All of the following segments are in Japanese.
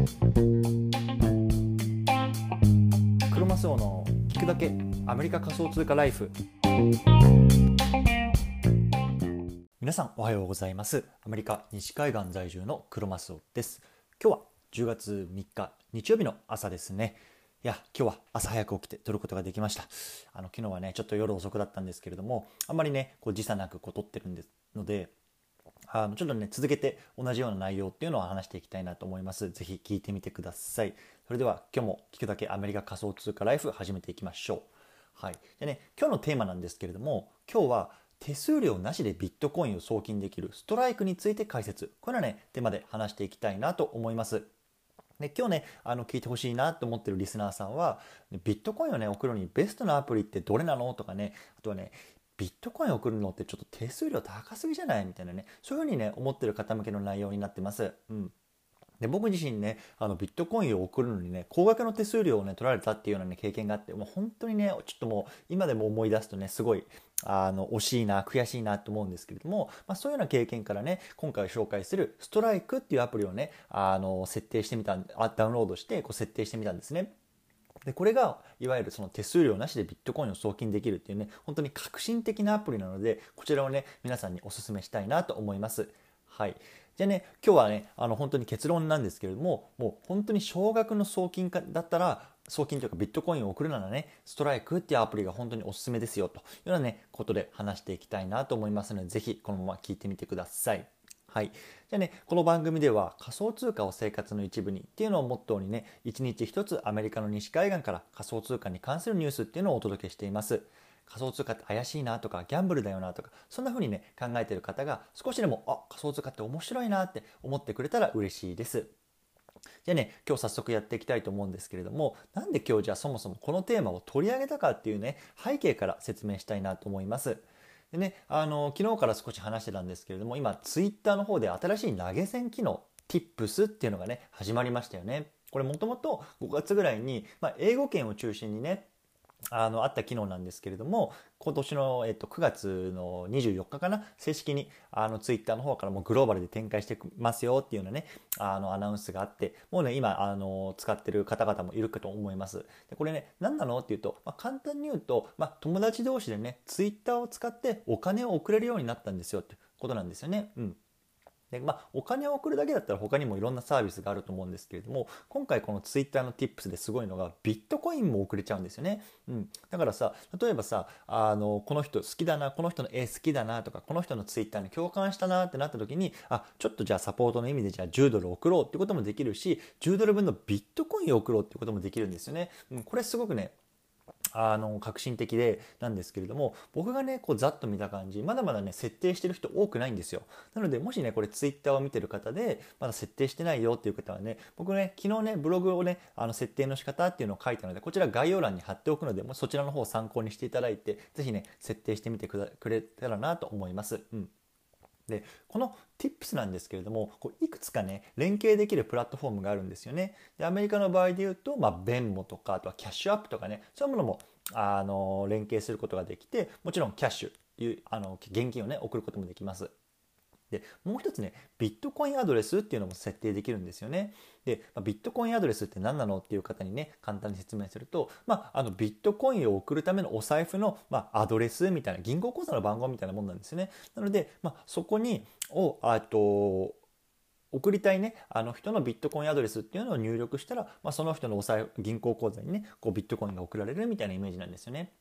クロマスオの聞くだけアメリカ仮想通貨ライフ。皆さんおはようございます。アメリカ西海岸在住のクロマスオです。今日は10月3日日曜日の朝ですね。いや今日は朝早く起きて撮ることができました。あの昨日はねちょっと夜遅くだったんですけれどもあんまりねこう時差なくこう撮ってるんですのであのちょっとね続けて同じような内容っていうのを話していきたいなと思います。ぜひ聞いてみてください。それでは今日も聞くだけアメリカ仮想通貨ライフ始めていきましょう。はい。でね今日のテーマなんですけれども今日は手数料なしでビットコインを送金できるストライクについて解説。これはねテーマで話していきたいなと思います。で今日ねあの聞いてほしいなと思ってるリスナーさんはビットコインをね送るのにベストなアプリってどれなの？とかねあとはねビットコインを送るのってちょっと手数料高すぎじゃない？みたいなねそういうふうにね思ってる方向けの内容になってます。うんで僕自身ねあのビットコインを送るのにね高額の手数料をね取られたっていうような、ね、経験があってもう本当にねちょっともう今でも思い出すとねすごいあの惜しいな悔しいなと思うんですけれども、まあ、そういうような経験からね今回紹介するストライクっていうアプリをねあの設定してみたダウンロードしてこう設定してみたんですね。でこれがいわゆるその手数料なしでビットコインを送金できるっていうね本当に革新的なアプリなのでこちらをね皆さんにお勧めしたいなと思います。はい、じゃあね今日はねあの本当に結論なんですけれどももう本当に少額の送金かだったら送金というかビットコインを送るならねストライクっていうアプリが本当におすすめですよというようなねことで話していきたいなと思いますのでぜひこのまま聞いてみてください。はい。じゃあね、この番組では仮想通貨を生活の一部にっていうのをモットーにね、一日一つアメリカの西海岸から仮想通貨に関するニュースっていうのをお届けしています。仮想通貨って怪しいなとかギャンブルだよなとかそんな風にね考えてる方が少しでもあ仮想通貨って面白いなって思ってくれたら嬉しいです。じゃあね今日早速やっていきたいと思うんですけれどもなんで今日じゃあそもそもこのテーマを取り上げたかっていうね背景から説明したいなと思います。でね、あの昨日から少し話してたんですけれども今ツイッターの方で新しい投げ銭機能 Tips っていうのがね始まりましたよね。これもともと5月ぐらいに、まあ、英語圏を中心にねあのあった機能なんですけれども今年の、えっと、9月の24日かな正式にあのツイッターの方からもグローバルで展開してますよっていうようなねあのアナウンスがあってもうね今あの使ってる方々もいるかと思います。でこれね何なのっていうと、まあ、簡単に言うと、まあ、友達同士でねツイッターを使ってお金を送れるようになったんですよってことなんですよね。うん。でまあ、お金を送るだけだったら他にもいろんなサービスがあると思うんですけれども今回この Twitter の Tips ですごいのがビットコインも送れちゃうんですよね、うん、だからさ例えばさあのこの人好きだなこの人の絵好きだなとかこの人の Twitter に共感したなってなった時にあちょっとじゃあサポートの意味でじゃあ10ドル送ろうってこともできるし10ドル分のビットコインを送ろうってこともできるんですよね、うん、これすごくねあの革新的でなんですけれども僕がねこうざっと見た感じまだまだね設定してる人多くないんですよなのでもしねこれツイッターを見てる方でまだ設定してないよっていう方はね僕ね昨日ねブログをねあの設定の仕方っていうのを書いたのでこちら概要欄に貼っておくのでもそちらの方を参考にしていただいて是非ね設定してみてくれたらなと思います。うんでこの Tips なんですけれどもこういくつかね連携できるプラットフォームがあるんですよね。でアメリカの場合で言うと、まあ、ベンモとかあとはキャッシュアップとかねそういうものもあの連携することができてもちろんキャッシュいうあの現金をね送ることもできます。でもう一つねビットコインアドレスっていうのも設定できるんですよね。で、まあ、ビットコインアドレスって何なのっていう方にね簡単に説明すると、まあ、あのビットコインを送るためのお財布の、まあ、アドレスみたいな銀行口座の番号みたいなもんなんですよね。なので、まあ、そこにをあと送りたいねあの人のビットコインアドレスっていうのを入力したら、まあ、その人のお財布銀行口座にねこうビットコインが送られるみたいなイメージなんですよね。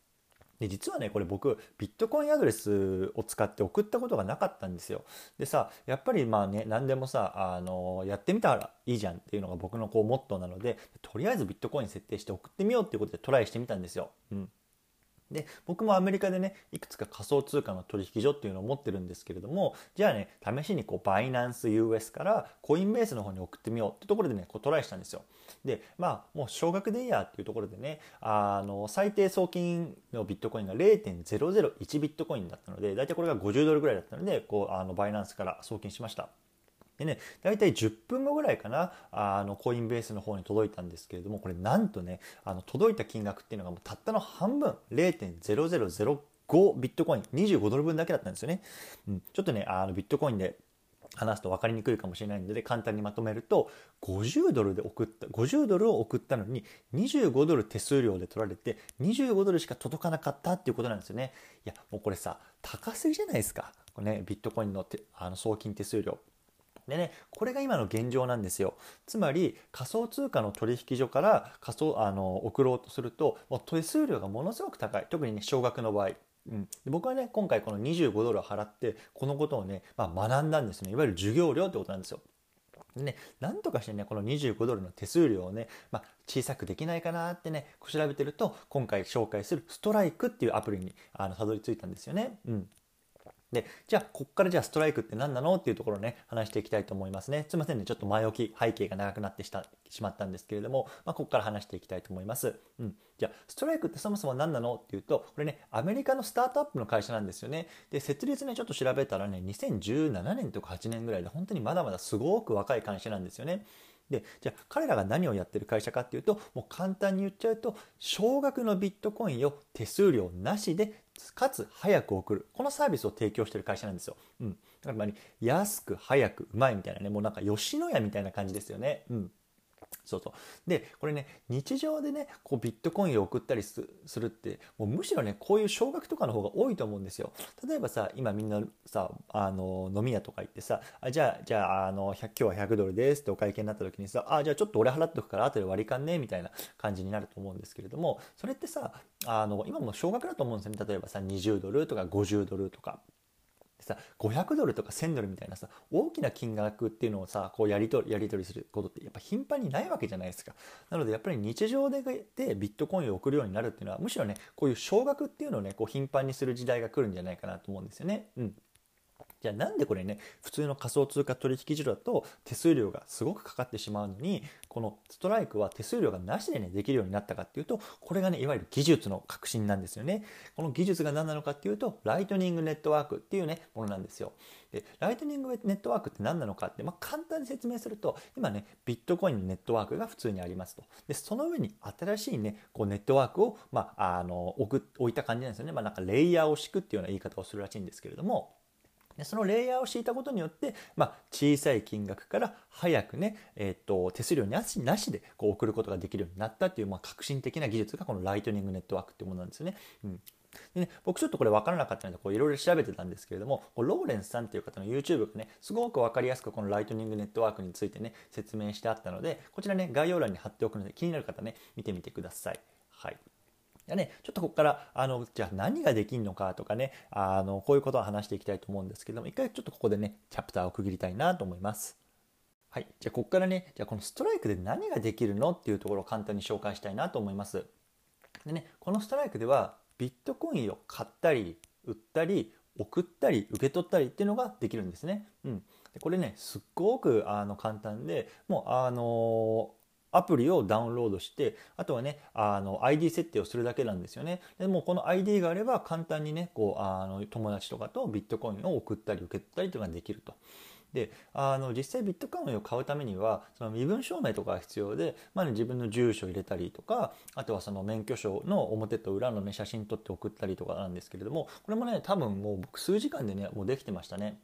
で実はねこれ僕ビットコインアドレスを使って送ったことがなかったんですよ。でさやっぱりまあね何でもさあのやってみたらいいじゃんっていうのが僕のこうモットーなのでとりあえずビットコイン設定して送ってみようっていうことでトライしてみたんですよ、うん、で僕もアメリカでねいくつか仮想通貨の取引所っていうのを持ってるんですけれどもじゃあね試しにこうバイナンス US からコインベースの方に送ってみようってところでねこうトライしたんですよ。でまあもう少額でいいやっていうところでねあの最低送金のビットコインが0.001ビットコインだったので大体これが50ドルぐらいだったのでこうあのバイナンスから送金しましたでね、大体10分後ぐらいかな、あの、コインベースの方に届いたんですけれども、これなんとね、あの、届いた金額っていうのがもうたったの半分、0.0005ビットコイン、25ドル分だけだったんですよね。うん、ちょっとね、あの、ビットコインで話すと分かりにくいかもしれないので簡単にまとめると50ドルで送った50ドルを送ったのに25ドル手数料で取られて25ドルしか届かなかったっていうことなんですよねいやもうこれさ高すぎじゃないですかこれねビットコインのあの送金手数料でね、これが今の現状なんですよ。つまり仮想通貨の取引所から仮想あの送ろうとすると、もう手数料がものすごく高い。特にね、少額の場合。うん、僕はね今回この25ドルを払ってこのことをね、まあ、学んだんですねいわゆる授業料ってことなんですよ。でね、なんとかしてね、この25ドルの手数料をね、まあ、小さくできないかなってね、調べてると、今回紹介するストライクっていうアプリにあのたどり着いたんですよね。うん。で、じゃあ、こっからじゃあストライクって何なのっていうところをね、話していきたいと思いますね。すいませんね、ちょっと前置き、背景が長くなってしたしまったんですけれども、まあ、ここから話していきたいと思います。うん。じゃあ、ストライクってそもそも何なのっていうと、これね、アメリカのスタートアップの会社なんですよね。で、設立ね、ちょっと調べたらね、2017年とか8年ぐらいで、本当にまだまだすごく若い会社なんですよね。でじゃあ彼らが何をやってる会社かっていうともう簡単に言っちゃうと少額のビットコインを手数料なしでかつ早く送るこのサービスを提供してる会社なんですよ。うん、だから安く早くうまいみたいなねもうなんか吉野家みたいな感じですよね。うんそうそう。でこれね日常でねこうビットコインを送ったりするってもうむしろねこういう少額とかの方が多いと思うんですよ。例えばさ今みんなさあの飲み屋とか行ってさあじゃあじゃああの今日は100ドルですってお会計になった時にさあじゃあちょっと俺払っとくから後で割り勘ねみたいな感じになると思うんですけれどもそれってさあの今も少額だと思うんですよね。例えばさ20ドルとか50ドルとか。さ500ドルとか1000ドルみたいなさ大きな金額っていうのをさこうやり取りやり取りすることってやっぱ頻繁にないわけじゃないですか。なのでやっぱり日常ででビットコインを送るようになるっていうのはむしろねこういう少額っていうのをねこう頻繁にする時代が来るんじゃないかなと思うんですよね。うん。じゃあなんでこれね普通の仮想通貨取引所だと手数料がすごくかかってしまうのにこのストライクは手数料がなしでねできるようになったかっていうとこれがねいわゆる技術の革新なんですよね。この技術が何なのかっていうとライトニングネットワークっていうねものなんですよ。でライトニングネットワークって何なのかって、まあ、簡単に説明すると今ねビットコインのネットワークが普通にありますと。でその上に新しいねこうネットワークを、まあ、あの置く置いた感じなんですよね、まあ、なんかレイヤーを敷くっていうような言い方をするらしいんですけれども。そのレイヤーを敷いたことによって、まあ、小さい金額から早くね、えー、っと手数料なしなしでこう送ることができるようになったっていう、まあ、革新的な技術がこのライトニングネットワークっていうものなんですよね。うんでね、僕ちょっとこれ分からなかったのでいろいろ調べてたんですけれどもローレンスさんっていう方の YouTube がねすごく分かりやすくこのライトニングネットワークについてね説明してあったのでこちらね概要欄に貼っておくので気になる方ね見てみてください。はいじゃね、ちょっとここからあのじゃあ何ができるのかとかねあのこういうことを話していきたいと思うんですけども一回ちょっとここでねチャプターを区切りたいなと思います。はい、じゃあここからねじゃあこのストライクで何ができるのっていうところを簡単に紹介したいなと思います。でねこのストライクではビットコインを買ったり売ったり送ったり受け取ったりっていうのができるんですね。うん、でこれねすっごくあの簡単でもうあのアプリをダウンロードしてあとはねあの ID 設定をするだけなんですよねでもこの ID があれば簡単にねこうあの友達とかとビットコインを送ったり受け取ったりというのができると。であの実際ビットコインを買うためにはその身分証明とかが必要で、まあね、自分の住所を入れたりとかあとはその免許証の表と裏の、ね、写真撮って送ったりとかなんですけれどもこれもね多分もう僕数時間でねもうできてましたね。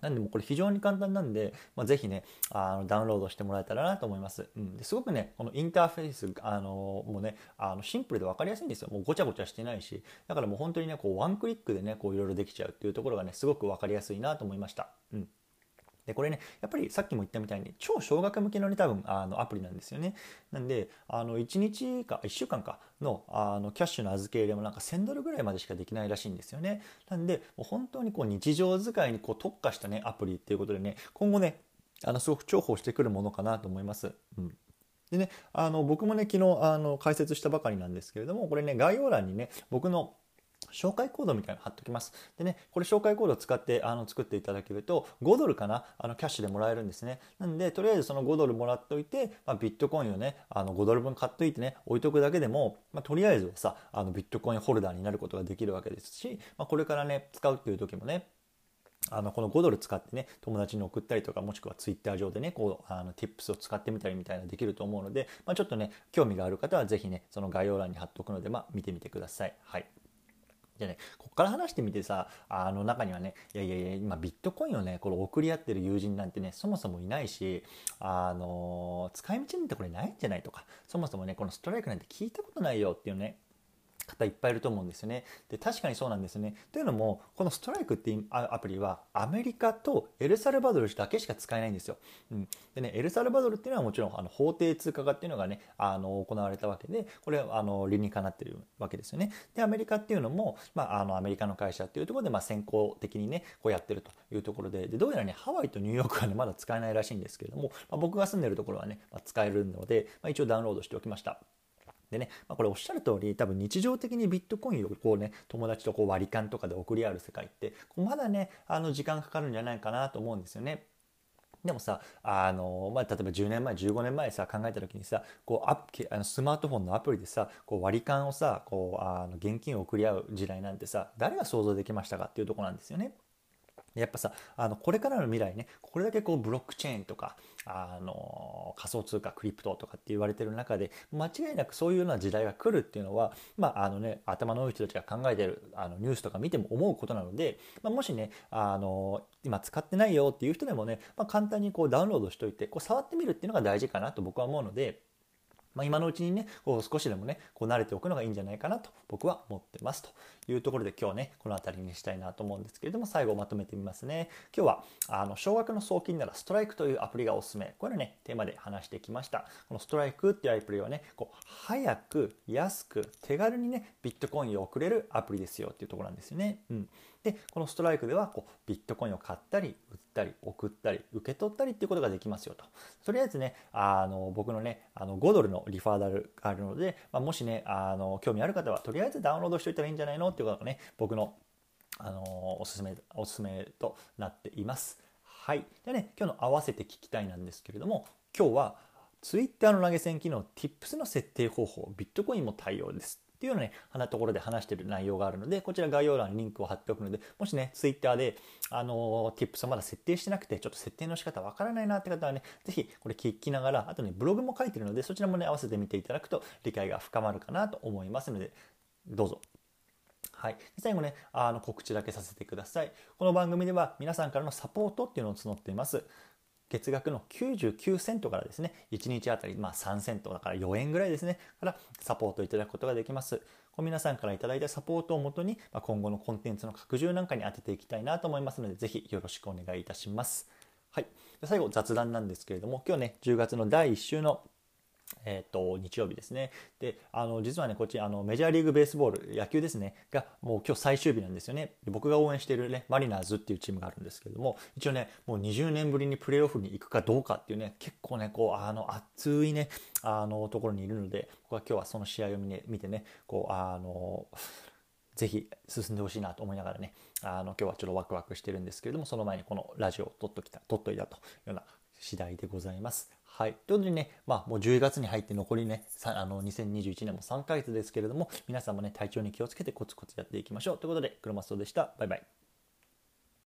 なんでもこれ非常に簡単なんで、まあ、ぜひねあのダウンロードしてもらえたらなと思います、うん、ですごくねこのインターフェースあのもうねあのシンプルで分かりやすいんですよ。もうごちゃごちゃしてないし。だからもう本当にねこうワンクリックでねこういろいろできちゃうっていうところがねすごく分かりやすいなと思いました、うん。でこれねやっぱりさっきも言ったみたいに超小学向けのね多分あのアプリなんですよね。なんであの1日か1週間かのあのキャッシュの預け入れもなんか1000ドルぐらいまでしかできないらしいんですよね。なんでもう本当にこう日常使いにこう特化したねアプリっていうことでね今後ねあのすごく重宝してくるものかなと思います。うん。でね、あの僕もね昨日あの解説したばかりなんですけれどもこれね概要欄にね僕の紹介コードみたいなの貼っときます。でね、これ紹介コードを使ってあの作っていただけると5ドルかな？あのキャッシュでもらえるんですね。なんでとりあえずその5ドルもらっておいて、まあ、ビットコインをねあの5ドル分買っといてね置いとくだけでも、まあ、とりあえずはさあのビットコインホルダーになることができるわけですし、まあ、これからね使うっていう時もねあのこの5ドル使ってね友達に送ったりとかもしくはツイッター上でねこうあの tips を使ってみたりみたいなできると思うので、まあ、ちょっとね興味がある方は是非ねその概要欄に貼っておくので、まあ、見てみてください。はいじゃね、こっから話してみてさ、あの中にはね、いやいやいや、今ビットコインをね、これ送り合ってる友人なんてね、そもそもいないし、あの、使い道なんてこれないんじゃないとか、そもそもね、このストライクなんて聞いたことないよっていうね、方いっぱいいると思うんですよね。で確かにそうなんですね。というのもこのストライクっていうアプリはアメリカとエルサルバドルだけしか使えないんですよ。うん、でねエルサルバドルっていうのはもちろんあの法定通貨化っていうのがねあの行われたわけでこれはあの理にかなってるわけですよね。でアメリカっていうのも、まあ、あのアメリカの会社っていうところで、まあ、先行的にねこうやってるというところででどうやらねハワイとニューヨークはねまだ使えないらしいんですけれども、まあ、僕が住んでるところはね、まあ、使えるので、まあ、一応ダウンロードしておきました。でね、まあ、これおっしゃる通り多分日常的にビットコインをこうね友達とこう割り勘とかで送り合う世界ってまだねあの時間かかるんじゃないかなと思うんですよね。でもさあの、まあ、例えば10年前15年前さ考えた時にさこうアあのスマートフォンのアプリでさこう割り勘をさこうあの現金を送り合う時代なんてさ誰が想像できましたかっていうとこなんですよね。やっぱさあのこれからの未来ねこれだけこうブロックチェーンとかあの仮想通貨クリプトとかって言われてる中で間違いなくそういうような時代が来るっていうのは、まああのね、頭の多い人たちが考えてるあのニュースとか見ても思うことなので、まあ、もしねあの今使ってないよっていう人でもね、まあ、簡単にこうダウンロードしといてこう触ってみるっていうのが大事かなと僕は思うので。まあ、今のうちにねこう少しでもねこう慣れておくのがいいんじゃないかなと僕は思ってますと。いうところで今日ねこの辺りにしたいなと思うんですけれども最後まとめてみますね。今日はあの少額の送金ならストライクというアプリがおすすめ。これねテーマで話してきました。このストライクっていうアプリはねこう早く安く手軽にねビットコインを送れるアプリですよっていうところなんですよね、うん、でこのストライクではこうビットコインを買ったり売ったり送ったり受け取ったりっていうことができますよと。とりあえずねあの僕のねあの5ドルのリファーダルがあるので、まあ、もしねあの興味ある方はとりあえずダウンロードしておいたらいいんじゃないのっていうことがね僕のあのおすすめおすすめとなっています。はい。でね今日の合わせて聞きたいなんですけれども今日は Twitter の投げ銭機能 Tips の設定方法ビットコインも対応です。っていうのをね、なところで話してる内容があるので、こちら概要欄にリンクを貼っておくので、もしね、Twitter で、あの、Tips をまだ設定してなくて、ちょっと設定の仕方わからないなって方はね、ぜひこれ聞きながら、あとね、ブログも書いてるので、そちらもね、合わせて見ていただくと理解が深まるかなと思いますので、どうぞ。はい、最後ねあの告知だけさせてください。この番組では皆さんからのサポートっていうのを募っています。月額の99セントからですね、1日あたりまあ3セントだから4円ぐらいですね、からサポートいただくことができます。こ皆さんからいただいたサポートをもとに、まあ、今後のコンテンツの拡充なんかに当てていきたいなと思いますので、ぜひよろしくお願いいたします。はい。最後、雑談なんですけれども、今日ね、10月の第1週のえーと、日曜日ですね。で、あの実はね、こっちあのメジャーリーグベースボール、野球ですね、がもう今日最終日なんですよね。僕が応援しているね、マリナーズっていうチームがあるんですけれども、一応ね、もう20年ぶりにプレーオフに行くかどうかっていうね、結構ね、こう、あの熱いね、あのところにいるので、僕は今日はその試合を見,、ね、見てね、こう、あの、ぜひ進んでほしいなと思いながらね、あの今日はちょっとワクワクしてるんですけれども、その前にこのラジオを撮っときた、撮っといたというような次第でございます。はい。ということでね、まあもう10月に入って残りね、あの2021年も3ヶ月ですけれども、皆さんもね、体調に気をつけてコツコツやっていきましょう。ということで、クロマスオでした。バイバイ。